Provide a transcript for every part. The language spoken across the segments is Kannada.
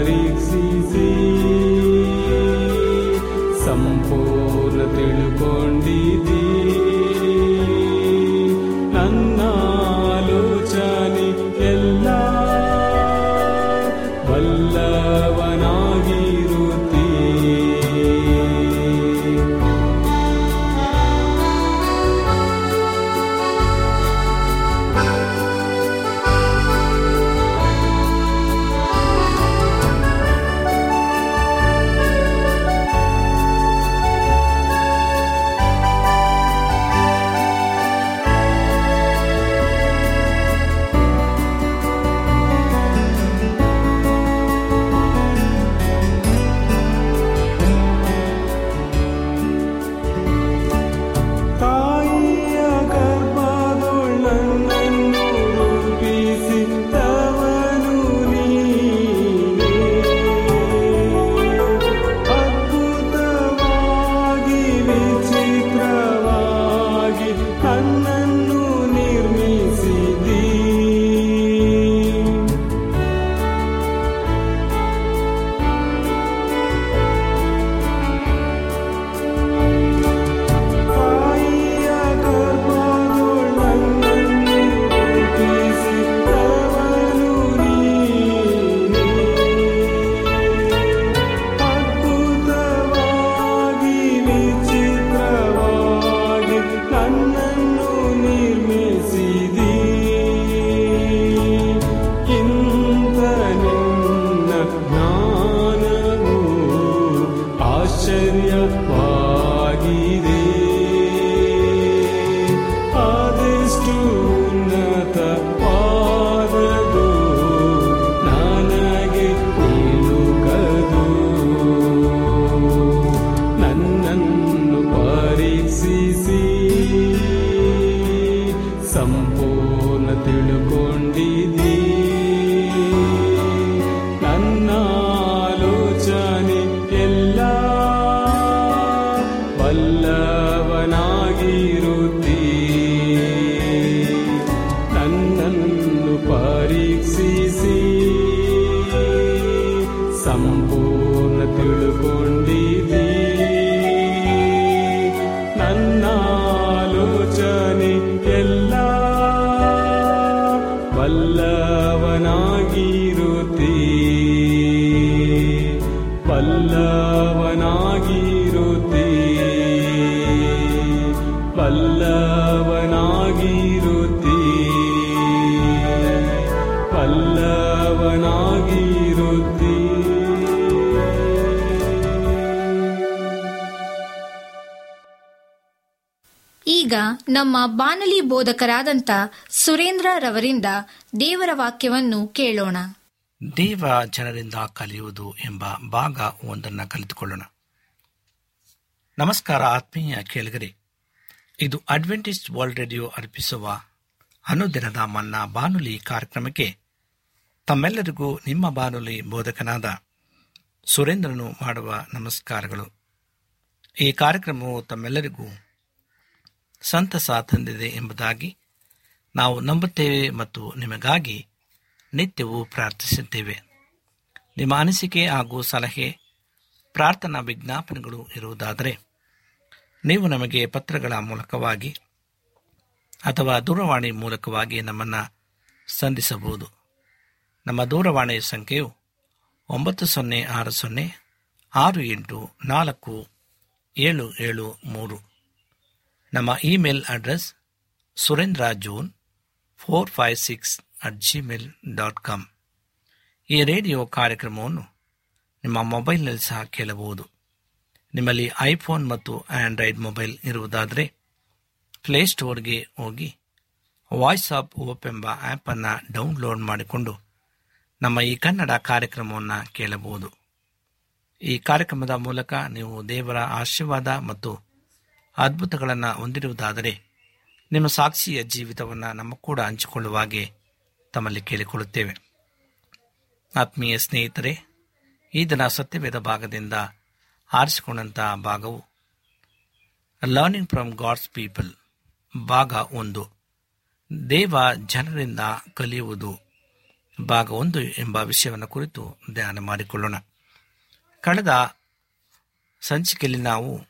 ಪರೀಕ್ಷಿಸಿ ಸಂಪೂರ್ಣ when Bayat Pagide ಬಲ್ಲವನಾಗಿರುತ್ತೀ ಬಲ್ಲವನಾಗಿರುತ್ತೀ ಬಲ್ಲವನಾಗಿರುತ್ತೀ ಬಲ್ಲವನಾಗಿರುತ್ತೀ ಈಗ ನಮ್ಮ ಬಾನಲಿ ಬೋಧಕರಾದಂಥ ಸುರೇಂದ್ರ ರವರಿಂದ ದೇವರ ವಾಕ್ಯವನ್ನು ಕೇಳೋಣ. ದೇವ ಜನರಿಂದ ಕಲಿಯುವುದು ಎಂಬ ಭಾಗ ಒಂದನ್ನು ಕಲಿತುಕೊಳ್ಳೋಣ. ನಮಸ್ಕಾರ ಆತ್ಮೀಯ ಕೇಳಿಗರೆ, ಇದು ಅಡ್ವೆಂಟಿಸ್ಟ್ ವರ್ಲ್ಡ್ ರೇಡಿಯೋ ಅರ್ಪಿಸುವ ಅನುದಿನದ ಮನ್ನಾ ಬಾನುಲಿ ಕಾರ್ಯಕ್ರಮಕ್ಕೆ ತಮ್ಮೆಲ್ಲರಿಗೂ ನಿಮ್ಮ ಬಾನುಲಿ ಬೋಧಕನಾದ ಸುರೇಂದ್ರನು ಮಾಡುವ ನಮಸ್ಕಾರಗಳು. ಈ ಕಾರ್ಯಕ್ರಮವು ತಮ್ಮೆಲ್ಲರಿಗೂ ಸಂತಸ ತಂದಿದೆ ಎಂಬುದಾಗಿ ನಾವು ನಂಬುತ್ತೇವೆ ಮತ್ತು ನಿಮಗಾಗಿ ನಿತ್ಯವೂ ಪ್ರಾರ್ಥಿಸುತ್ತೇವೆ. ನಿಮ್ಮ ಅನಿಸಿಕೆ ಹಾಗೂ ಸಲಹೆ, ಪ್ರಾರ್ಥನಾ ವಿಜ್ಞಾಪನೆಗಳು ಇರುವುದಾದರೆ ನೀವು ನಮಗೆ ಪತ್ರಗಳ ಮೂಲಕವಾಗಿ ಅಥವಾ ದೂರವಾಣಿ ಮೂಲಕವಾಗಿ ನಮ್ಮನ್ನು ಸಂಧಿಸಬಹುದು. ನಮ್ಮ ದೂರವಾಣಿ ಸಂಖ್ಯೆಯು ಒಂಬತ್ತು ಸೊನ್ನೆ ಆರು ಸೊನ್ನೆ ಆರು ಎಂಟು ನಾಲ್ಕು ಏಳು ಏಳು ಮೂರು. ನಮ್ಮ email address Surendra June six at Gmail dot com ಈ ರೇಡಿಯೋ ಕಾರ್ಯಕ್ರಮವನ್ನು ನಿಮ್ಮ ಮೊಬೈಲ್ನಲ್ಲಿ ಸಹ ಕೇಳಬಹುದು. ನಿಮ್ಮಲ್ಲಿ ಐಫೋನ್ ಮತ್ತು ಆಂಡ್ರಾಯ್ಡ್ ಮೊಬೈಲ್ ಇರುವುದಾದರೆ ಪ್ಲೇಸ್ಟೋರ್ಗೆ ಹೋಗಿ ವಾಯ್ಸ್ ಆಫ್ ಓಪ್ ಎಂಬ ಆ್ಯಪನ್ನು ಡೌನ್ಲೋಡ್ ಮಾಡಿಕೊಂಡು ನಮ್ಮ ಈ ಕನ್ನಡ ಕಾರ್ಯಕ್ರಮವನ್ನು ಕೇಳಬಹುದು. ಈ ಕಾರ್ಯಕ್ರಮದ ಮೂಲಕ ನೀವು ದೇವರ ಆಶೀರ್ವಾದ ಮತ್ತು ಅದ್ಭುತಗಳನ್ನು ಹೊಂದಿರುವುದಾದರೆ ನಿಮ್ಮ ಸಾಕ್ಷಿಯ ಜೀವಿತವನ್ನು ನಮ್ಮ ಕೂಡ ಹಂಚಿಕೊಳ್ಳುವ ಹಾಗೆ ತಮ್ಮಲ್ಲಿ ಕೇಳಿಕೊಳ್ಳುತ್ತೇವೆ. ಆತ್ಮೀಯ ಸ್ನೇಹಿತರೆ, ಈ ದಿನ ಸತ್ಯವೇದ ಭಾಗದಿಂದ ಆರಿಸಿಕೊಂಡಂತಹ ಭಾಗವು ಲರ್ನಿಂಗ್ ಫ್ರಮ್ ಗಾಡ್ಸ್ ಪೀಪಲ್ ಭಾಗ ಒಂದು. ದೇವ ಜನರಿಂದ ಕಲಿಯುವುದು ಭಾಗ ಒಂದು ಎಂಬ ವಿಷಯವನ್ನು ಕುರಿತು ಧ್ಯಾನ ಮಾಡಿಕೊಳ್ಳೋಣ. ಕಳೆದ ಸಂಚಿಕೆಯಲ್ಲಿ ನಾವು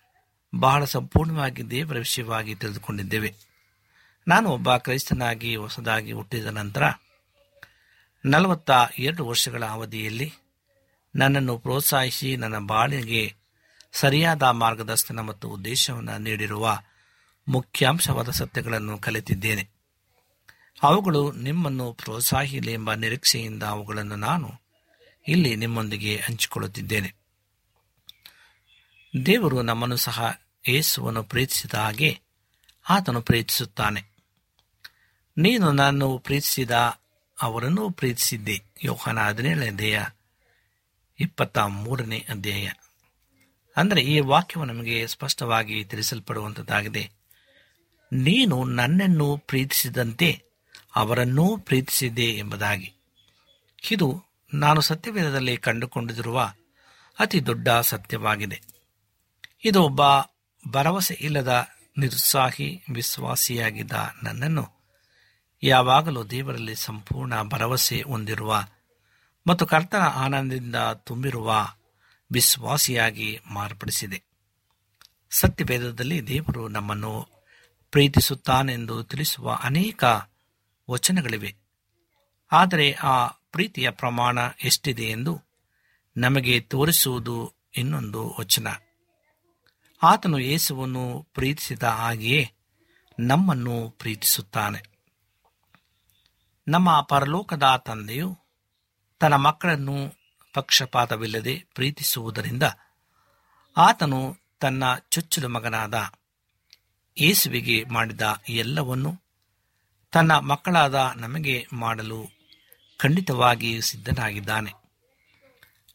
ಬಹಳ ಸಂಪೂರ್ಣವಾಗಿ ದೇವರ ವಿಷಯವಾಗಿ ತಿಳಿದುಕೊಂಡಿದ್ದೇವೆ. ನಾನು ಒಬ್ಬ ಕ್ರೈಸ್ತನಾಗಿ ಹೊಸದಾಗಿ ಹುಟ್ಟಿದ ನಂತರ ನಲವತ್ತ ಎರಡು ವರ್ಷಗಳ ಅವಧಿಯಲ್ಲಿ ನನ್ನನ್ನು ಪ್ರೋತ್ಸಾಹಿಸಿ ನನ್ನ ಬಾಳಿಗೆ ಸರಿಯಾದ ಮಾರ್ಗದರ್ಶನ ಮತ್ತು ಉದ್ದೇಶವನ್ನು ನೀಡಿರುವ ಮುಖ್ಯಾಂಶವಾದ ಸತ್ಯಗಳನ್ನು ಕಲಿತಿದ್ದೇನೆ. ಅವುಗಳು ನಿಮ್ಮನ್ನು ಪ್ರೋತ್ಸಾಹಿಲಿ ಎಂಬ ನಿರೀಕ್ಷೆಯಿಂದ ಅವುಗಳನ್ನು ನಾನು ಇಲ್ಲಿ ನಿಮ್ಮೊಂದಿಗೆ ಹಂಚಿಕೊಳ್ಳುತ್ತಿದ್ದೇನೆ. ದೇವರು ನಮ್ಮನ್ನು ಸಹ ಯೇಸುವನ್ನು ಪ್ರೀತಿಸಿದ ಹಾಗೆ ಆತನು ಪ್ರೀತಿಸುತ್ತಾನೆ. ನೀನು ನಾನು ಪ್ರೀತಿಸಿದ, ಅವರನ್ನು ಪ್ರೀತಿಸಿದ್ದೆ. ಯೋಹಾನ ಹದಿನೇಳನೇ ಅಧ್ಯಾಯ ಇಪ್ಪತ್ತ ಮೂರನೇ ಅಧ್ಯಾಯ. ಅಂದರೆ ಈ ವಾಕ್ಯವು ನಮಗೆ ಸ್ಪಷ್ಟವಾಗಿ ತಿಳಿಸಲ್ಪಡುವಂಥದ್ದಾಗಿದೆ ನೀನು ನನ್ನನ್ನು ಪ್ರೀತಿಸಿದಂತೆ, ಅವರನ್ನೂ ಪ್ರೀತಿಸಿದ್ದೆ ಎಂಬುದಾಗಿ. ಇದು ನಾನು ಸತ್ಯವೇದದಲ್ಲಿ ಕಂಡುಕೊಂಡಿರುವ ಅತಿ ದೊಡ್ಡ ಸತ್ಯವಾಗಿದೆ. ಇದು ಒಬ್ಬ ಭರವಸೆ ಇಲ್ಲದ, ನಿರುತ್ಸಾಹಿ, ವಿಶ್ವಾಸಿಯಾಗಿದ್ದ ನನ್ನನ್ನು ಯಾವಾಗಲೂ ದೇವರಲ್ಲಿ ಸಂಪೂರ್ಣ ಭರವಸೆ ಹೊಂದಿರುವ ಮತ್ತು ಕರ್ತನ ಆನಂದದಿಂದ ತುಂಬಿರುವ ವಿಶ್ವಾಸಿಯಾಗಿ ಮಾರ್ಪಡಿಸಿದೆ. ಸತ್ಯಭೇದದಲ್ಲಿ ದೇವರು ನಮ್ಮನ್ನು ಪ್ರೀತಿಸುತ್ತಾನೆಂದು ತಿಳಿಸುವ ಅನೇಕ ವಚನಗಳಿವೆ. ಆದರೆ ಆ ಪ್ರೀತಿಯ ಪ್ರಮಾಣ ಎಷ್ಟಿದೆ ಎಂದು ನಮಗೆ ತೋರಿಸುವುದು ಇನ್ನೊಂದು ವಚನ. ಆತನು ಯೇಸುವನ್ನು ಪ್ರೀತಿಸಿದ ಹಾಗೆಯೇ ನಮ್ಮನ್ನು ಪ್ರೀತಿಸುತ್ತಾನೆ. ನಮ್ಮ ಪರಲೋಕದ ತಂದೆಯು ತನ್ನ ಮಕ್ಕಳನ್ನು ಪಕ್ಷಪಾತವಿಲ್ಲದೆ ಪ್ರೀತಿಸುವುದರಿಂದ ಆತನು ತನ್ನ ಚೊಚ್ಚಲು ಮಗನಾದ ಯೇಸುವಿಗೆ ಮಾಡಿದ ಎಲ್ಲವನ್ನು ತನ್ನ ಮಕ್ಕಳಾದ ನಮಗೆ ಮಾಡಲು ಖಂಡಿತವಾಗಿ ಸಿದ್ಧನಾಗಿದ್ದಾನೆ.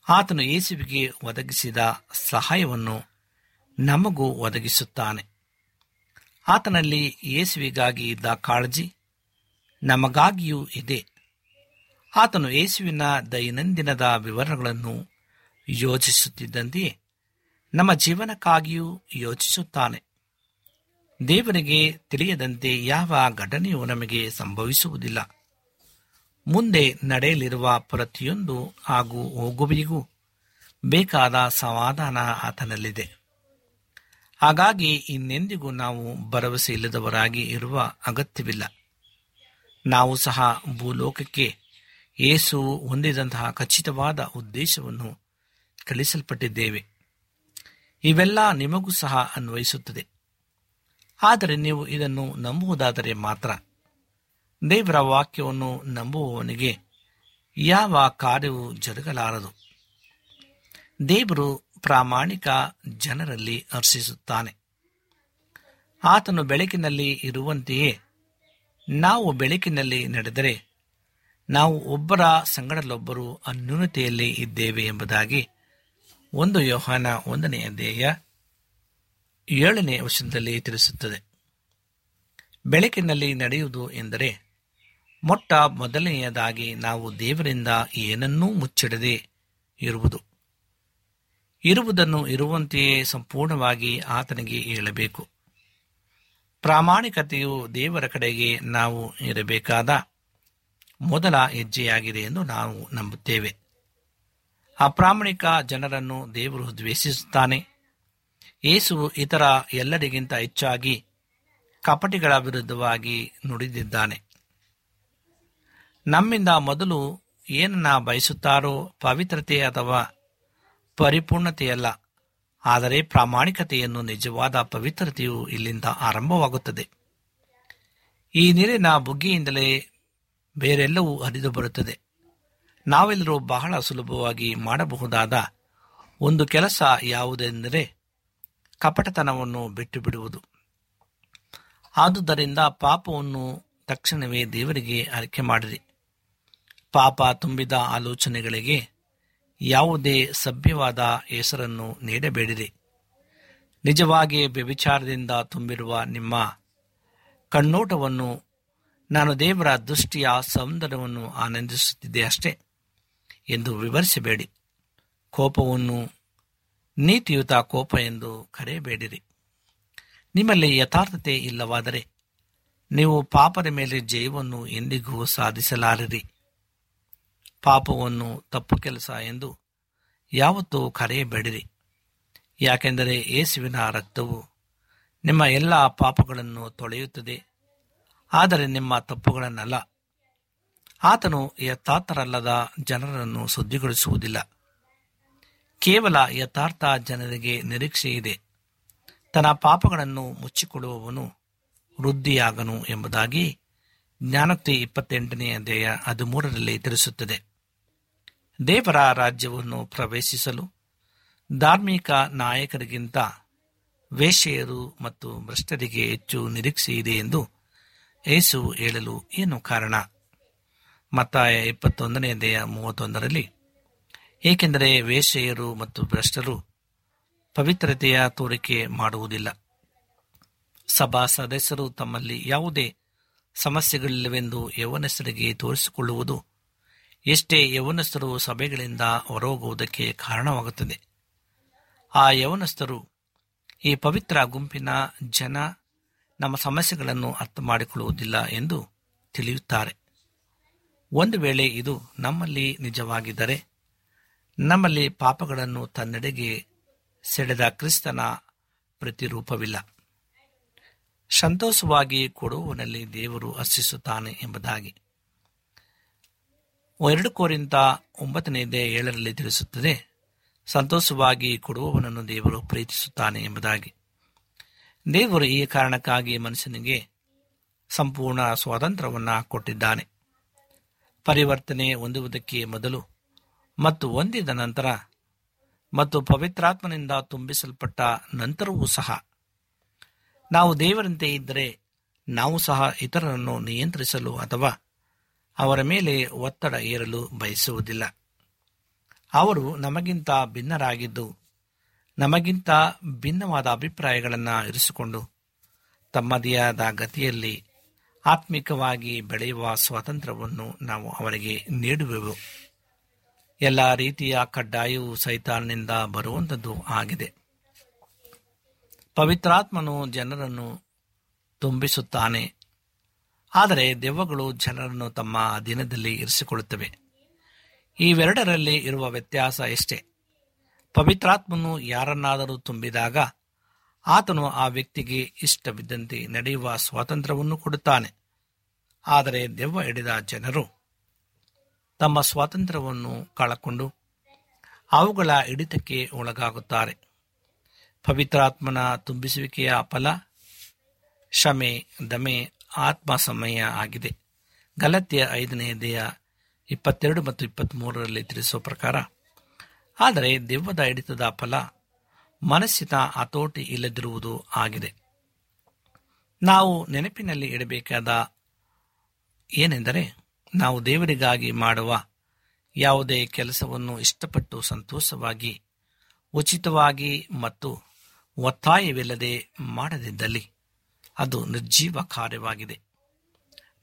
ಆತನು ಯೇಸುವಿಗೆ ಒದಗಿಸಿದ ಸಹಾಯವನ್ನು ನಮಗೂ ಒದಗಿಸುತ್ತಾನೆ. ಆತನಲ್ಲಿ ಯೇಸುವಿಗಾಗಿ ಇದ್ದ ಕಾಳಜಿ ನಮಗಾಗಿಯೂ ಇದೆ. ಆತನು ಯೇಸುವಿನ ದೈನಂದಿನದ ವಿವರಗಳನ್ನು ಯೋಚಿಸುತ್ತಿದ್ದಂತೆಯೇ ನಮ್ಮ ಜೀವನಕ್ಕಾಗಿಯೂ ಯೋಚಿಸುತ್ತಾನೆ. ದೇವರಿಗೆ ತಿಳಿಯದಂತೆ ಯಾವ ಘಟನೆಯೂ ನಮಗೆ ಸಂಭವಿಸುವುದಿಲ್ಲ. ಮುಂದೆ ನಡೆಯಲಿರುವ ಪ್ರತಿಯೊಂದು ಹಾಗೂ ಹೋಗುವಿಗೂ ಬೇಕಾದ ಸಮಾಧಾನ ಆತನಲ್ಲಿದೆ. ಹಾಗಾಗಿ ಇನ್ನೆಂದಿಗೂ ನಾವು ಭರವಸೆ ಇಲ್ಲದವರಾಗಿ ಇರುವ ಅಗತ್ಯವಿಲ್ಲ. ನಾವು ಸಹ ಭೂಲೋಕಕ್ಕೆ ಏಸು ಹೊಂದಿದಂತಹ ಖಚಿತವಾದ ಉದ್ದೇಶವನ್ನು ಕಲಿಸಲ್ಪಟ್ಟಿದ್ದೇವೆ. ಇವೆಲ್ಲ ನಿಮಗೂ ಸಹ ಅನ್ವಯಿಸುತ್ತದೆ. ಆದರೆ ನೀವು ಇದನ್ನು ನಂಬುವುದಾದರೆ ಮಾತ್ರ. ದೇವರ ವಾಕ್ಯವನ್ನು ನಂಬುವವನಿಗೆ ಯಾವ ಕಾರ್ಯವೂ ಜರುಗಲಾರದು. ದೇವರು ಪ್ರಾಮಾಣಿಕ ಜನರಲ್ಲಿ ಹರ್ಷಿಸುತ್ತಾನೆ ಆತನು ಬೆಳಕಿನಲ್ಲಿ ಇರುವಂತೆಯೇ ನಾವು ಬೆಳಕಿನಲ್ಲಿ ನಡೆದರೆ ನಾವು ಒಬ್ಬರ ಸಂಗಡಲೊಬ್ಬರು ಅನ್ಯೂನತೆಯಲ್ಲಿ ಇದ್ದೇವೆ ಎಂಬುದಾಗಿ ಒಂದು ಯೋಹಾನ ಒಂದನೆಯ ಅಧ್ಯಾಯ ಏಳನೇ ವರ್ಷದಲ್ಲಿ ತಿಳಿಸುತ್ತದೆ. ಬೆಳಕಿನಲ್ಲಿ ನಡೆಯುವುದು ಎಂದರೆ ಮೊಟ್ಟ ಮೊದಲನೆಯದಾಗಿ ನಾವು ದೇವರಿಂದ ಏನನ್ನೂ ಮುಚ್ಚಿಡದೆ ಇರುವುದು. ಇರುವುದನ್ನು ಇರುವಂತೆಯೇ ಸಂಪೂರ್ಣವಾಗಿ ಆತನಿಗೆ ಹೇಳಬೇಕು. ಪ್ರಾಮಾಣಿಕತೆಯು ದೇವರ ಕಡೆಗೆ ನಾವು ಇರಬೇಕಾದ ಮೊದಲ ಹೆಜ್ಜೆಯಾಗಿದೆ ಎಂದು ನಾವು ನಂಬುತ್ತೇವೆ. ಅಪ್ರಾಮಾಣಿಕ ಜನರನ್ನು ದೇವರು ದ್ವೇಷಿಸುತ್ತಾನೆ. ಯೇಸು ಇತರ ಎಲ್ಲರಿಗಿಂತ ಹೆಚ್ಚಾಗಿ ಕಪಟಿಗಳ ವಿರುದ್ಧವಾಗಿ ನುಡಿದಿದ್ದಾನೆ. ನಮ್ಮಿಂದ ಮೊದಲು ಏನನ್ನ ಬಯಸುತ್ತಾರೋ ಪವಿತ್ರತೆ ಅಥವಾ ಪರಿಪೂರ್ಣತೆಯಲ್ಲ. ಆದರೆ ಪ್ರಾಮಾಣಿಕತೆಯನ್ನು ನಿಜವಾದ ಪವಿತ್ರತೆಯು ಇಲ್ಲಿಂದ ಆರಂಭವಾಗುತ್ತದೆ. ಈ ನೀರಿನ ಬುಗ್ಗೆಯಿಂದಲೇ ಬೇರೆಲ್ಲವೂ ಹರಿದು ಬರುತ್ತದೆ. ನಾವೆಲ್ಲರೂ ಬಹಳ ಸುಲಭವಾಗಿ ಮಾಡಬಹುದಾದ ಒಂದು ಕೆಲಸ ಯಾವುದೆಂದರೆ ಕಪಟತನವನ್ನು ಬಿಟ್ಟು ಬಿಡುವುದು ಆದುದರಿಂದ ಪಾಪವನ್ನು ತಕ್ಷಣವೇ ದೇವರಿಗೆ ಆಯ್ಕೆ ಮಾಡಿರಿ. ಪಾಪ ತುಂಬಿದ ಆಲೋಚನೆಗಳಿಗೆ ಯಾವುದೇ ಸಭ್ಯವಾದ ಹೆಸರನ್ನು ನೀಡಬೇಡಿರಿ. ನಿಜವಾಗಿ ವ್ಯಭಿಚಾರದಿಂದ ತುಂಬಿರುವ ನಿಮ್ಮ ಕಣ್ಣೋಟವನ್ನು ನಾನು ದೇವರ ದೃಷ್ಟಿಯ ಸೌಂದರ್ಯವನ್ನು ಆನಂದಿಸುತ್ತಿದ್ದೆ ಅಷ್ಟೇ ಎಂದು ವಿವರಿಸಬೇಡಿ. ಕೋಪವನ್ನು ನೀತಿಯುತ ಕೋಪ ಎಂದು ಕರೆಯಬೇಡಿರಿ. ನಿಮ್ಮಲ್ಲಿ ಯಥಾರ್ಥತೆ ಇಲ್ಲವಾದರೆ ನೀವು ಪಾಪದ ಮೇಲೆ ಜಯವನ್ನು ಎಂದಿಗೂ ಸಾಧಿಸಲಾರಿರಿ. ಪಾಪವನ್ನು ತಪ್ಪು ಕೆಲಸ ಎಂದು ಯಾವತ್ತೂ ಕರೆಯಬೇಡಿರಿ. ಯಾಕೆಂದರೆ ಯೇಸುವಿನ ರಕ್ತವು ನಿಮ್ಮ ಎಲ್ಲ ಪಾಪಗಳನ್ನು ತೊಳೆಯುತ್ತದೆ. ಆದರೆ ನಿಮ್ಮ ತಪ್ಪುಗಳನ್ನಲ್ಲ. ಆತನು ಯಥಾರ್ಥರಲ್ಲದ ಜನರನ್ನು ಸುದ್ದಿಗೊಳಿಸುವುದಿಲ್ಲ ಕೇವಲ ಯಥಾರ್ಥ ಜನರಿಗೆ ನಿರೀಕ್ಷೆ ಇದೆ. ತನ್ನ ಪಾಪಗಳನ್ನು ಮುಚ್ಚಿಕೊಳ್ಳುವವನು ವೃದ್ಧಿಯಾಗನು ಎಂಬುದಾಗಿ ಜ್ಞಾನೋಕ್ತಿ ಇಪ್ಪತ್ತೆಂಟನೆಯ ಅಧ್ಯಾಯ ಹದಿಮೂರರಲ್ಲಿ ತಿಳಿಸುತ್ತದೆ. ದೇವರ ರಾಜ್ಯವನ್ನು ಪ್ರವೇಶಿಸಲು ಧಾರ್ಮಿಕ ನಾಯಕರಿಗಿಂತ ವೇಶ್ಯೆಯರು ಮತ್ತು ಭ್ರಷ್ಟರಿಗೆ ಹೆಚ್ಚು ನಿರೀಕ್ಷೆ ಇದೆ ಎಂದು ಏಸು ಹೇಳಲು ಏನು ಕಾರಣ? ಮತ್ತಾಯ ಇಪ್ಪತ್ತೊಂದನೇ ದೇಹ ಮೂವತ್ತೊಂದರಲ್ಲಿ, ಏಕೆಂದರೆ ವೇಶ್ಯೆಯರು ಮತ್ತು ಭ್ರಷ್ಟರು ಪವಿತ್ರತೆಯ ತೋರಿಕೆ ಮಾಡುವುದಿಲ್ಲ. ಸಭಾ ಸದಸ್ಯರು ತಮ್ಮಲ್ಲಿ ಯಾವುದೇ ಸಮಸ್ಯೆಗಳಿಲ್ಲವೆಂದು ಯವನಸ್ಥರಿಗೆ ತೋರಿಸಿಕೊಳ್ಳುವುದು ಎಷ್ಟೇ ಯವನಸ್ಥರು ಸಭೆಗಳಿಂದ ಹೊರಹೋಗುವುದಕ್ಕೆ ಕಾರಣವಾಗುತ್ತದೆ. ಆ ಯವನಸ್ಥರು ಈ ಪವಿತ್ರ ಗುಂಪಿನ ಜನ ನಮ್ಮ ಸಮಸ್ಯೆಗಳನ್ನು ಅರ್ಥ ಮಾಡಿಕೊಳ್ಳುವುದಿಲ್ಲ ಎಂದು ತಿಳಿಯುತ್ತಾರೆ. ಒಂದು ವೇಳೆ ಇದು ನಮ್ಮಲ್ಲಿ ನಿಜವಾಗಿದ್ದರೆ, ನಮ್ಮಲ್ಲಿ ಪಾಪಗಳನ್ನು ತನ್ನೆಡೆಗೆ ಸೆಳೆದ ಕ್ರಿಸ್ತನ ಪ್ರತಿರೂಪವಿಲ್ಲ. ಸಂತೋಷವಾಗಿ ಕೊಡುವನಲ್ಲಿ ದೇವರು ಹರ್ಷಿಸುತ್ತಾನೆ ಎಂಬುದಾಗಿ. ಎರಡು ಕೋರಿಂತ ಒಂಬತ್ತನೇದೇ ಏಳರಲ್ಲಿ ತಿಳಿಸುತ್ತದೆ, ಸಂತೋಷವಾಗಿ ಕೊಡುವವನನ್ನು ದೇವರು ಪ್ರೀತಿಸುತ್ತಾನೆ ಎಂಬುದಾಗಿ. ದೇವರು ಈ ಕಾರಣಕ್ಕಾಗಿ ಮನುಷ್ಯನಿಗೆ ಸಂಪೂರ್ಣ ಸ್ವಾತಂತ್ರ್ಯವನ್ನು ಕೊಟ್ಟಿದ್ದಾನೆ. ಪರಿವರ್ತನೆ ಹೊಂದುವುದಕ್ಕೆ ಮೊದಲು ಮತ್ತು ಹೊಂದಿದ ನಂತರ ಮತ್ತು ಪವಿತ್ರಾತ್ಮನಿಂದ ತುಂಬಿಸಲ್ಪಟ್ಟ ನಂತರವೂ ಸಹ ನಾವು ದೇವರಂತೆ ಇದ್ದರೆ ನಾವು ಸಹ ಇತರರನ್ನು ನಿಯಂತ್ರಿಸಲು ಅಥವಾ ಅವರ ಮೇಲೆ ಒತ್ತಡ ಏರಲು ಬಯಸುವುದಿಲ್ಲ. ಅವರು ನಮಗಿಂತ ಭಿನ್ನರಾಗಿದ್ದು, ನಮಗಿಂತ ಭಿನ್ನವಾದ ಅಭಿಪ್ರಾಯಗಳನ್ನು ಇರಿಸಿಕೊಂಡು ತಮ್ಮದೇ ಆದ ಗತಿಯಲ್ಲಿ ಆತ್ಮಿಕವಾಗಿ ಬೆಳೆಯುವ ಸ್ವಾತಂತ್ರ್ಯವನ್ನು ನಾವು ಅವರಿಗೆ ನೀಡುವೆವು. ಎಲ್ಲ ರೀತಿಯ ಕಡ್ಡಾಯವು ಸೈತಾನ್ನಿಂದ ಬರುವಂಥದ್ದು ಆಗಿದೆ. ಪವಿತ್ರಾತ್ಮನು ಜನರನ್ನು ತುಂಬಿಸುತ್ತಾನೆ. ಆದರೆ ದೆವ್ವಗಳು ಜನರನ್ನು ತಮ್ಮ ದಿನದಲ್ಲಿ ಇರಿಸಿಕೊಳ್ಳುತ್ತವೆ. ಇವೆರಡರಲ್ಲಿ ಇರುವ ವ್ಯತ್ಯಾಸ ಎಷ್ಟೇ. ಪವಿತ್ರಾತ್ಮನು ಯಾರನ್ನಾದರೂ ತುಂಬಿದಾಗ ಆತನು ಆ ವ್ಯಕ್ತಿಗೆ ಇಷ್ಟವಿದ್ದಂತೆ ನಡೆಯುವ ಸ್ವಾತಂತ್ರ್ಯವನ್ನು ಕೊಡುತ್ತಾನೆ. ಆದರೆ ದೆವ್ವ ಹಿಡಿದ ಜನರು ತಮ್ಮ ಸ್ವಾತಂತ್ರ್ಯವನ್ನು ಕಳಕೊಂಡು ಅವುಗಳ ಹಿಡಿತಕ್ಕೆ ಒಳಗಾಗುತ್ತಾರೆ. ಪವಿತ್ರಾತ್ಮನ ತುಂಬಿಸುವಿಕೆಯ ಫಲ, ಕ್ಷಮೆ, ದಮೆ ಆತ್ಮ ಸಮಯ ಆಗಿದೆ. ಗಲತ್ಯ ಐದನೇ ದೇಹ ಇಪ್ಪತ್ತೆರಡು ಮತ್ತು ಇಪ್ಪತ್ತ್ಮೂರರಲ್ಲಿ ತಿಳಿಸುವ ಪ್ರಕಾರ, ಆದರೆ ದೆವ್ವದ ಹಿಡಿತದ ಫಲ ಮನಸ್ಸಿನ ಹತೋಟಿ ಇಲ್ಲದಿರುವುದು ಆಗಿದೆ. ನಾವು ನೆನಪಿನಲ್ಲಿ ಇಡಬೇಕಾದ ಏನೆಂದರೆ, ನಾವು ದೇವರಿಗಾಗಿ ಮಾಡುವ ಯಾವುದೇ ಕೆಲಸವನ್ನು ಇಷ್ಟಪಟ್ಟು ಸಂತೋಷವಾಗಿ, ಉಚಿತವಾಗಿ ಮತ್ತು ಒತ್ತಾಯವಿಲ್ಲದೆ ಮಾಡದಿದ್ದಲ್ಲಿ ಅದು ನಿರ್ಜೀವ ಕಾರ್ಯವಾಗಿದೆ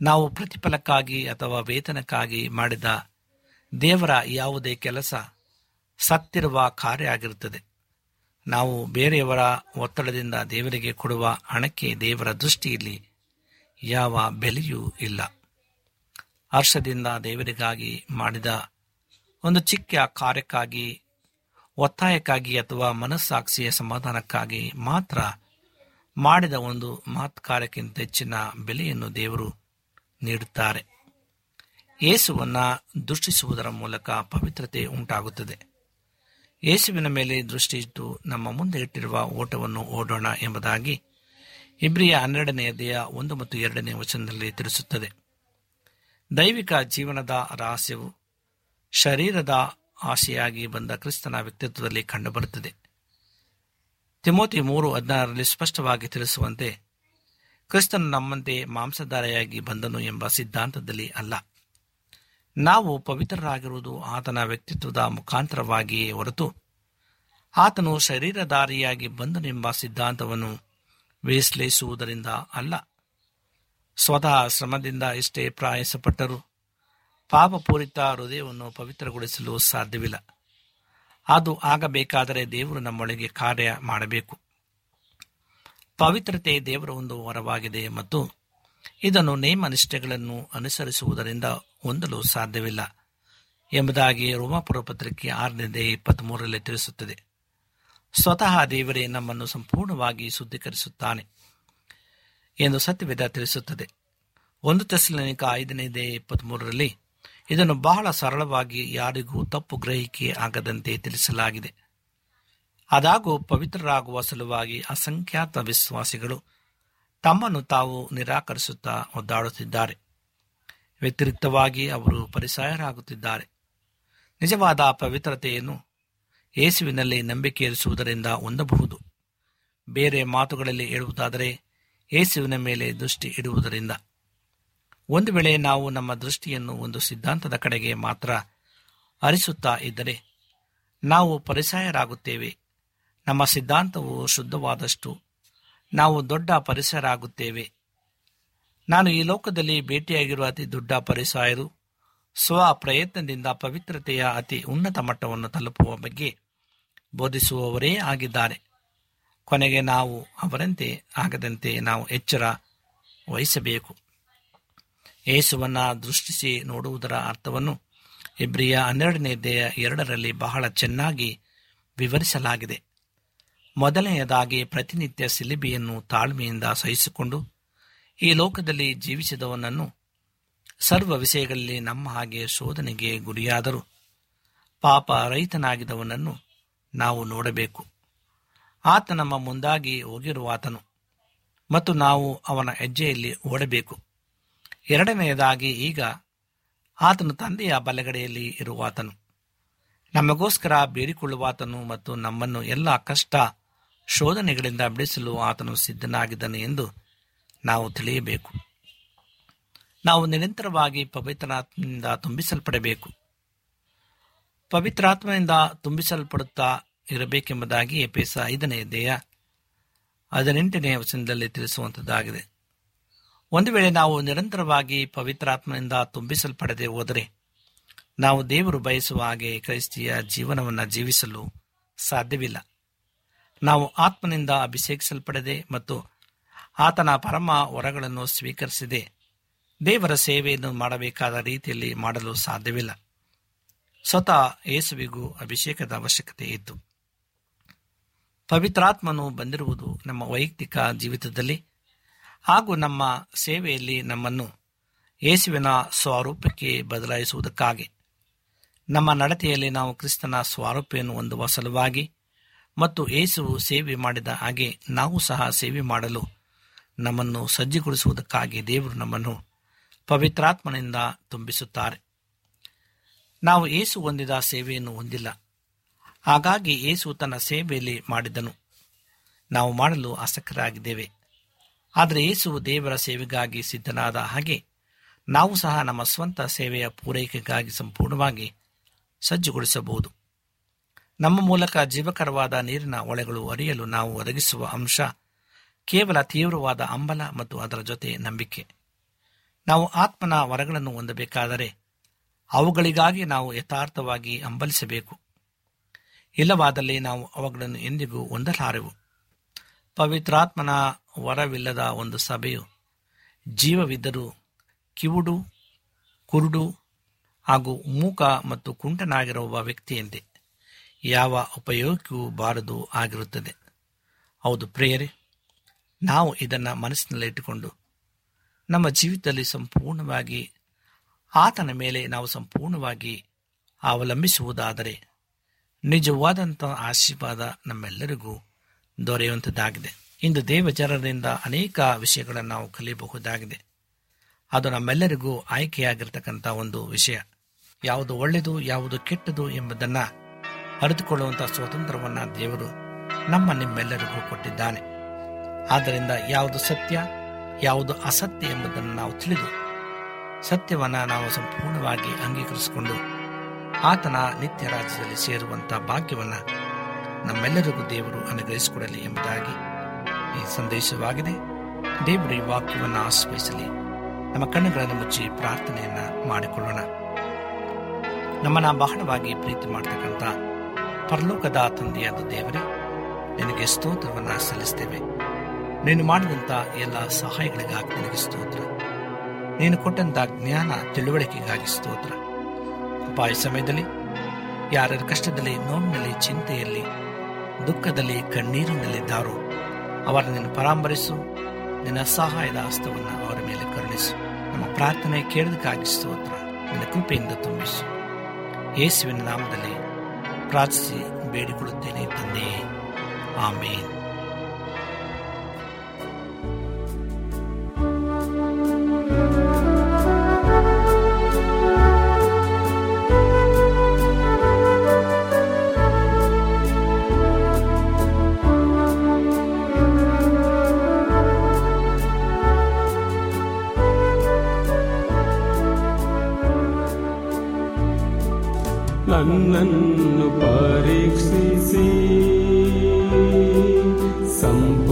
ನಾವು ಪ್ರತಿಫಲಕ್ಕಾಗಿ ಅಥವಾ ವೇತನಕ್ಕಾಗಿ ಮಾಡಿದ ದೇವರ ಯಾವುದೇ ಕೆಲಸ ಸತ್ತಿರುವ ಕಾರ್ಯ ಆಗಿರುತ್ತದೆ. ನಾವು ಬೇರೆಯವರ ಒತ್ತಡದಿಂದ ದೇವರಿಗೆ ಕೊಡುವ ಹಣಕ್ಕೆ ದೇವರ ದೃಷ್ಟಿಯಲ್ಲಿ ಯಾವ ಬೆಲೆಯೂ ಇಲ್ಲ. ಹರ್ಷದಿಂದ ದೇವರಿಗಾಗಿ ಮಾಡಿದ ಒಂದು ಚಿಕ್ಕ ಕಾರ್ಯಕ್ಕಾಗಿ, ಒತ್ತಾಯಕ್ಕಾಗಿ ಅಥವಾ ಮನಸ್ಸಾಕ್ಷಿಯ ಸಮಾಧಾನಕ್ಕಾಗಿ ಮಾತ್ರ ಮಾಡಿದ ಒಂದು ಮಹತ್ಕಾರಕ್ಕಿಂತ ಹೆಚ್ಚಿನ ಬೆಲೆಯನ್ನು ದೇವರು ನೀಡುತ್ತಾರೆ. ಯೇಸುವನ್ನ ದೃಷ್ಟಿಸುವುದರ ಮೂಲಕ ಪವಿತ್ರತೆ ಉಂಟಾಗುತ್ತದೆ. ಯೇಸುವಿನ ಮೇಲೆ ದೃಷ್ಟಿ ಇಟ್ಟು ನಮ್ಮ ಮುಂದೆ ಇಟ್ಟಿರುವ ಓಟವನ್ನು ಓಡೋಣ ಎಂಬುದಾಗಿ ಇಬ್ರಿಯ ಹನ್ನೆರಡನೆಯ ದೇಹ ಒಂದು ಮತ್ತು ಎರಡನೇ ವಚನದಲ್ಲಿ ತಿಳಿಸುತ್ತದೆ. ದೈವಿಕ ಜೀವನದ ರಹಸ್ಯವು ಶರೀರದ ಆಸೆಯಾಗಿ ಬಂದ ಕ್ರಿಸ್ತನ ವ್ಯಕ್ತಿತ್ವದಲ್ಲಿ ಕಂಡುಬರುತ್ತದೆ. ತಿಮೋತಿ ಮೂರು ಹದಿನಾರರಲ್ಲಿ ಸ್ಪಷ್ಟವಾಗಿ ತಿಳಿಸುವಂತೆ, ಕ್ರಿಸ್ತನು ನಮ್ಮಂತೆ ಮಾಂಸಧಾರೆಯಾಗಿ ಬಂದನು ಎಂಬ ಸಿದ್ಧಾಂತದಲ್ಲಿ ಅಲ್ಲ. ನಾವು ಪವಿತ್ರರಾಗಿರುವುದು ಆತನ ವ್ಯಕ್ತಿತ್ವದ ಮುಖಾಂತರವಾಗಿಯೇ ಹೊರತು, ಆತನು ಶರೀರಧಾರಿಯಾಗಿ ಬಂದನೆಂಬ ಸಿದ್ಧಾಂತವನ್ನು ವಿಶ್ಲೇಷಿಸುವುದರಿಂದ ಅಲ್ಲ. ಸ್ವತಃ ಶ್ರಮದಿಂದ ಎಷ್ಟೇ ಪ್ರಾಯಸಪಟ್ಟರು ಪಾಪಪೂರಿತ ಹೃದಯವನ್ನು ಪವಿತ್ರಗೊಳಿಸಲು ಸಾಧ್ಯವಿಲ್ಲ. ಅದು ಆಗಬೇಕಾದರೆ ದೇವರು ನಮ್ಮೊಳಗೆ ಕಾರ್ಯ ಮಾಡಬೇಕು. ಪವಿತ್ರತೆ ದೇವರ ಒಂದು ವರವಾಗಿದೆ ಮತ್ತು ಇದನ್ನು ನೇಮನಿಷ್ಠೆಗಳನ್ನು ಅನುಸರಿಸುವುದರಿಂದ ಹೊಂದಲು ಸಾಧ್ಯವಿಲ್ಲ ಎಂಬುದಾಗಿ ರೋಮಾಪುರ ಪತ್ರಿಕೆ ಆರನೇ ಇಪ್ಪತ್ತ್ ಮೂರರಲ್ಲಿ ತಿಳಿಸುತ್ತದೆ. ಸ್ವತಃ ದೇವರೇ ನಮ್ಮನ್ನು ಸಂಪೂರ್ಣವಾಗಿ ಶುದ್ಧೀಕರಿಸುತ್ತಾನೆ ಎಂದು ಸತ್ಯವೇದ ತಿಳಿಸುತ್ತದೆ. ಒಂದು ತೆಸಲಿನಿಕ ಐದನೇ ಇಪ್ಪತ್ತ್ ಮೂರರಲ್ಲಿ ಇದನ್ನು ಬಹಳ ಸರಳವಾಗಿ ಯಾರಿಗೂ ತಪ್ಪು ಗ್ರಹಿಕೆ ಆಗದಂತೆ ತಿಳಿಸಲಾಗಿದೆ. ಆದಾಗೂ ಪವಿತ್ರರಾಗುವ ಸಲುವಾಗಿ ಅಸಂಖ್ಯಾತ ವಿಶ್ವಾಸಿಗಳು ತಮ್ಮನ್ನು ತಾವು ನಿರಾಕರಿಸುತ್ತಾ ಒದ್ದಾಡುತ್ತಿದ್ದಾರೆ. ವ್ಯತಿರಿಕ್ತವಾಗಿ ಅವರು ಪರಿಸಾಯರಾಗುತ್ತಿದ್ದಾರೆ. ನಿಜವಾದ ಪವಿತ್ರತೆಯನ್ನು ಯೇಸುವಿನಲ್ಲಿ ನಂಬಿಕೆ ಇರಿಸುವುದರಿಂದ ಹೊಂದಬಹುದು. ಬೇರೆ ಮಾತುಗಳಲ್ಲಿ ಹೇಳುವುದಾದರೆ, ಯೇಸುವಿನ ಮೇಲೆ ದೃಷ್ಟಿ ಇಡುವುದರಿಂದ. ಒಂದು ವೇಳೆ ನಾವು ನಮ್ಮ ದೃಷ್ಟಿಯನ್ನು ಒಂದು ಸಿದ್ಧಾಂತದ ಕಡೆಗೆ ಮಾತ್ರ ಹರಿಸುತ್ತಾ ಇದ್ದರೆ ನಾವು ಪರಿಸಯರಾಗುತ್ತೇವೆ. ನಮ್ಮ ಸಿದ್ಧಾಂತವು ಶುದ್ಧವಾದಷ್ಟು ನಾವು ದೊಡ್ಡ ಪರಿಸರಾಗುತ್ತೇವೆ ನಾನು ಈ ಲೋಕದಲ್ಲಿ ಭೇಟಿಯಾಗಿರುವ ಅತಿ ದೊಡ್ಡ ಪರಿಸಾಯರು ಸ್ವ ಪ್ರಯತ್ನದಿಂದ ಪವಿತ್ರತೆಯ ಅತಿ ಉನ್ನತ ಮಟ್ಟವನ್ನು ತಲುಪುವ ಬಗ್ಗೆ ಬೋಧಿಸುವವರೇ ಆಗಿದ್ದಾರೆ. ಕೊನೆಗೆ ನಾವು ಅವರಂತೆ ಆಗದಂತೆ ನಾವು ಎಚ್ಚರ ವಹಿಸಬೇಕು. ಯೇಸುವನ್ನ ದೃಷ್ಟಿಸಿ ನೋಡುವುದರ ಅರ್ಥವನ್ನು ಇಬ್ರಿಯ ಹನ್ನೆರಡನೇ ದೇಹ ಎರಡರಲ್ಲಿ ಬಹಳ ಚೆನ್ನಾಗಿ ವಿವರಿಸಲಾಗಿದೆ. ಮೊದಲನೆಯದಾಗಿ ಪ್ರತಿನಿತ್ಯ ಸಿಲಿಬಿಯನ್ನು ತಾಳ್ಮೆಯಿಂದ ಸಹಿಸಿಕೊಂಡು ಈ ಲೋಕದಲ್ಲಿ ಜೀವಿಸಿದವನನ್ನು ಸರ್ವ ವಿಷಯಗಳಲ್ಲಿ ನಮ್ಮ ಹಾಗೆ ಶೋಧನೆಗೆ ಗುರಿಯಾದರೂ. ಪಾಪ ರೈತನಾಗಿದವನನ್ನು ನಾವು ನೋಡಬೇಕು. ಆತ ನಮ್ಮ ಮುಂದಾಗಿ ಹೋಗಿರುವಾತನು ಮತ್ತು ನಾವು ಅವನ ಹೆಜ್ಜೆಯಲ್ಲಿ ಓಡಬೇಕು. ಎರಡನೆಯದಾಗಿ ಈಗ ಆತನು ತಂದೆಯ ಬಲಗಡೆಯಲ್ಲಿ ಇರುವಾತನು. ನಮಗೋಸ್ಕರ ಬೇಡಿಕೊಳ್ಳುವಾತನು ಮತ್ತು ನಮ್ಮನ್ನು ಎಲ್ಲ ಕಷ್ಟ ಶೋಧನೆಗಳಿಂದ ಬಿಡಿಸಲು ಆತನು ಸಿದ್ಧನಾಗಿದ್ದನು ಎಂದು ನಾವು ತಿಳಿಯಬೇಕು. ನಾವು ನಿರಂತರವಾಗಿ ಪವಿತ್ರಾತ್ಮನಿಂದ ತುಂಬಿಸಲ್ಪಡಬೇಕು. ಪವಿತ್ರಾತ್ಮನಿಂದ ತುಂಬಿಸಲ್ಪಡುತ್ತಾ ಇರಬೇಕೆಂಬುದಾಗಿ ಎಪೇಸ ಐದನೇ ದೇಹ ಹದಿನೆಂಟನೇ ವಚನದಲ್ಲಿ ತಿಳಿಸುವಂಥದ್ದಾಗಿದೆ ಒಂದು ವೇಳೆ ನಾವು ನಿರಂತರವಾಗಿ ಪವಿತ್ರಾತ್ಮನಿಂದ ತುಂಬಿಸಲ್ಪಡದೆ ಹೋದರೆ ನಾವು ದೇವರು ಬಯಸುವ ಹಾಗೆ ಕ್ರೈಸ್ತಿಯ ಜೀವನವನ್ನು ಜೀವಿಸಲು ಸಾಧ್ಯವಿಲ್ಲ. ನಾವು ಆತ್ಮನಿಂದ ಅಭಿಷೇಕಿಸಲ್ಪಡದೆ ಮತ್ತು ಆತನ ಪರಮ ವರಗಳನ್ನು ಸ್ವೀಕರಿಸದೆ ದೇವರ ಸೇವೆಯನ್ನು ಮಾಡಬೇಕಾದ ರೀತಿಯಲ್ಲಿ ಮಾಡಲು ಸಾಧ್ಯವಿಲ್ಲ. ಸ್ವತಃ ಯೇಸುವಿಗೂ ಅಭಿಷೇಕದ ಅವಶ್ಯಕತೆ ಇತ್ತು ಪವಿತ್ರಾತ್ಮನು ಬಂದಿರುವುದು ನಮ್ಮ ವೈಯಕ್ತಿಕ ಜೀವಿತದಲ್ಲಿ ಹಾಗೂ ನಮ್ಮ ಸೇವೆಯಲ್ಲಿ ನಮ್ಮನ್ನು ಯೇಸುವಿನ ಸ್ವರೂಪಕ್ಕೆ ಬದಲಾಯಿಸುವುದಕ್ಕಾಗಿ. ನಮ್ಮ ನಡತೆಯಲ್ಲಿ ನಾವು ಕ್ರಿಸ್ತನ ಸ್ವರೂಪವನ್ನು ಹೊಂದುವ ಸಲುವಾಗಿ ಮತ್ತು ಯೇಸುವು ಸೇವೆ ಮಾಡಿದ ಹಾಗೆ ನಾವು ಸಹ ಸೇವೆ ಮಾಡಲು ನಮ್ಮನ್ನು ಸಜ್ಜುಗೊಳಿಸುವುದಕ್ಕಾಗಿ ದೇವರು ನಮ್ಮನ್ನು ಪವಿತ್ರಾತ್ಮನಿಂದ ತುಂಬಿಸುತ್ತಾರೆ. ನಾವು ಏಸು ಹೊಂದಿದ ಸೇವೆಯನ್ನು ಹೊಂದಿಲ್ಲ. ಹಾಗಾಗಿ ಏಸು ತನ್ನ ಸೇವೆಯಲ್ಲಿ ಮಾಡಿದನು. ನಾವು ಮಾಡಲು ಆಸಕ್ತರಾಗಿದ್ದೇವೆ. ಆದರೆ ಯೇಸುವು ದೇವರ ಸೇವೆಗಾಗಿ ಸಿದ್ಧನಾದ ಹಾಗೆ ನಾವು ಸಹ ನಮ್ಮ ಸ್ವಂತ ಸೇವೆಯ ಪೂರೈಕೆಗಾಗಿ ಸಂಪೂರ್ಣವಾಗಿ ಸಜ್ಜುಗೊಳಿಸಬಹುದು. ನಮ್ಮ ಮೂಲಕ ಜೀವಕರವಾದ ನೀರಿನ ಒಳೆಗಳು ಅರಿಯಲು ನಾವು ಒದಗಿಸುವ ಅಂಶ ಕೇವಲ ತೀವ್ರವಾದ ಅಂಬಲ ಮತ್ತು ಅದರ ಜೊತೆ ನಂಬಿಕೆ. ನಾವು ಆತ್ಮನ ವರಗಳನ್ನು ಹೊಂದಬೇಕಾದರೆ ಅವುಗಳಿಗಾಗಿ ನಾವು ಯಥಾರ್ಥವಾಗಿ ಹಂಬಲಿಸಬೇಕು. ಇಲ್ಲವಾದಲ್ಲಿ ನಾವು ಅವುಗಳನ್ನು ಎಂದಿಗೂ ಹೊಂದಲಾರೆವು. ಪವಿತ್ರಾತ್ಮನ ವರವಿಲ್ಲದ ಒಂದು ಸಭೆಯು ಜೀವವಿದ್ದರೂ ಕಿವುಡು, ಕುರುಡು ಹಾಗೂ ಮೂಕ ಮತ್ತು ಕುಂಟನಾಗಿರುವ ವ್ಯಕ್ತಿಯಂತೆ ಯಾವ ಉಪಯೋಗಕ್ಕೂ ಬಾರದು ಆಗಿರುತ್ತದೆ. ಹೌದು ಪ್ರೇಯರೆ, ನಾವು ಇದನ್ನು ಮನಸ್ಸಿನಲ್ಲಿಟ್ಟುಕೊಂಡು ನಮ್ಮ ಜೀವಿತದಲ್ಲಿ ಸಂಪೂರ್ಣವಾಗಿ ಆತನ ಮೇಲೆ ನಾವು ಸಂಪೂರ್ಣವಾಗಿ ಅವಲಂಬಿಸುವುದಾದರೆ ನಿಜವಾದಂಥ ಆಶೀರ್ವಾದ ನಮ್ಮೆಲ್ಲರಿಗೂ ದೊರೆಯುವಂಥದ್ದಾಗಿದೆ ಇಂದು ದೇವಜನರಿಂದ ಅನೇಕ ವಿಷಯಗಳನ್ನು ನಾವು ಕಲಿಯಬಹುದಾಗಿದೆ. ಅದು ನಮ್ಮೆಲ್ಲರಿಗೂ ಆಯ್ಕೆಯಾಗಿರ್ತಕ್ಕಂಥ ಒಂದು ವಿಷಯ. ಯಾವುದು ಒಳ್ಳೆಯದು, ಯಾವುದು ಕೆಟ್ಟದು ಎಂಬುದನ್ನು ಅರಿತುಕೊಳ್ಳುವಂಥ ಸ್ವಾತಂತ್ರ್ಯವನ್ನು ದೇವರು ನಮ್ಮ ನಿಮ್ಮೆಲ್ಲರಿಗೂ ಕೊಟ್ಟಿದ್ದಾನೆ. ಆದ್ದರಿಂದ ಯಾವುದು ಸತ್ಯ, ಯಾವುದು ಅಸತ್ಯ ಎಂಬುದನ್ನು ನಾವು ತಿಳಿದು ಸತ್ಯವನ್ನು ನಾವು ಸಂಪೂರ್ಣವಾಗಿ ಅಂಗೀಕರಿಸಿಕೊಂಡು ಆತನ ನಿತ್ಯ ರಾಜ್ಯದಲ್ಲಿ ಸೇರುವಂಥ ಭಾಗ್ಯವನ್ನು ನಮ್ಮೆಲ್ಲರಿಗೂ ದೇವರು ಅನುಗ್ರಹಿಸಿಕೊಡಲಿ ಎಂಬುದಾಗಿ ಈ ಸಂದೇಶವಾಗಿದೆ. ದೇವರು ಈ ವಾಕ್ಯವನ್ನು ಆಶ್ರಯಿಸಲಿ. ನಮ್ಮ ಕಣ್ಣುಗಳನ್ನು ಮುಚ್ಚಿ ಪ್ರಾರ್ಥನೆಯನ್ನ ಮಾಡಿಕೊಳ್ಳೋಣ. ನಮ್ಮನ್ನ ಬಹಳವಾಗಿ ಪ್ರೀತಿ ಮಾಡತಕ್ಕಂಥ ಪರಲೋಕದ ತಂದೆಯಾದ ದೇವರೇ, ನಿನಗೆ ಸ್ತೋತ್ರವನ್ನ ಸಲ್ಲಿಸ್ತೇವೆ. ನೀನು ಮಾಡಿದಂಥ ಎಲ್ಲ ಸಹಾಯಗಳಿಗಾಗಿ ನಿನಗೆ ಸ್ತೋತ್ರ. ನೀನು ಕೊಟ್ಟಂತ ಜ್ಞಾನ, ತಿಳುವಳಿಕೆಗಾಗಿ ಸ್ತೋತ್ರ. ಅಪಾಯ ಸಮಯದಲ್ಲಿ ಯಾರ ಕಷ್ಟದಲ್ಲಿ ನೋವಿನಲ್ಲಿ, ಚಿಂತೆಯಲ್ಲಿ ದುಃಖದಲ್ಲಿ ಕಣ್ಣೀರಿನಲ್ಲಿದ್ದಾರೋ ಅವರ ನಿನ್ನ ಪರಾಮರಿಸು ನಿನ್ನ ಸಹಾಯದ ಹಸ್ತವನ್ನು ಅವರ ಮೇಲೆ ಕರುಣಿಸು. ನಮ್ಮ ಪ್ರಾರ್ಥನೆ ಕೇಳದಕ್ಕಾಗಿ ಸ್ತೋತ್ರ, ನಿನ್ನ ಕೃಪೆಯಿಂದ ತುಂಬಿಸು. ಯೇಸುವಿನ ನಾಮದಲ್ಲಿ ಪ್ರಾರ್ಥಿಸಿ ಬೇಡಿಕೊಳ್ಳುತ್ತೇನೆ ತಂದೆಯೇ ಆಮೇನ್. ಸಂಪೂರ್ಣ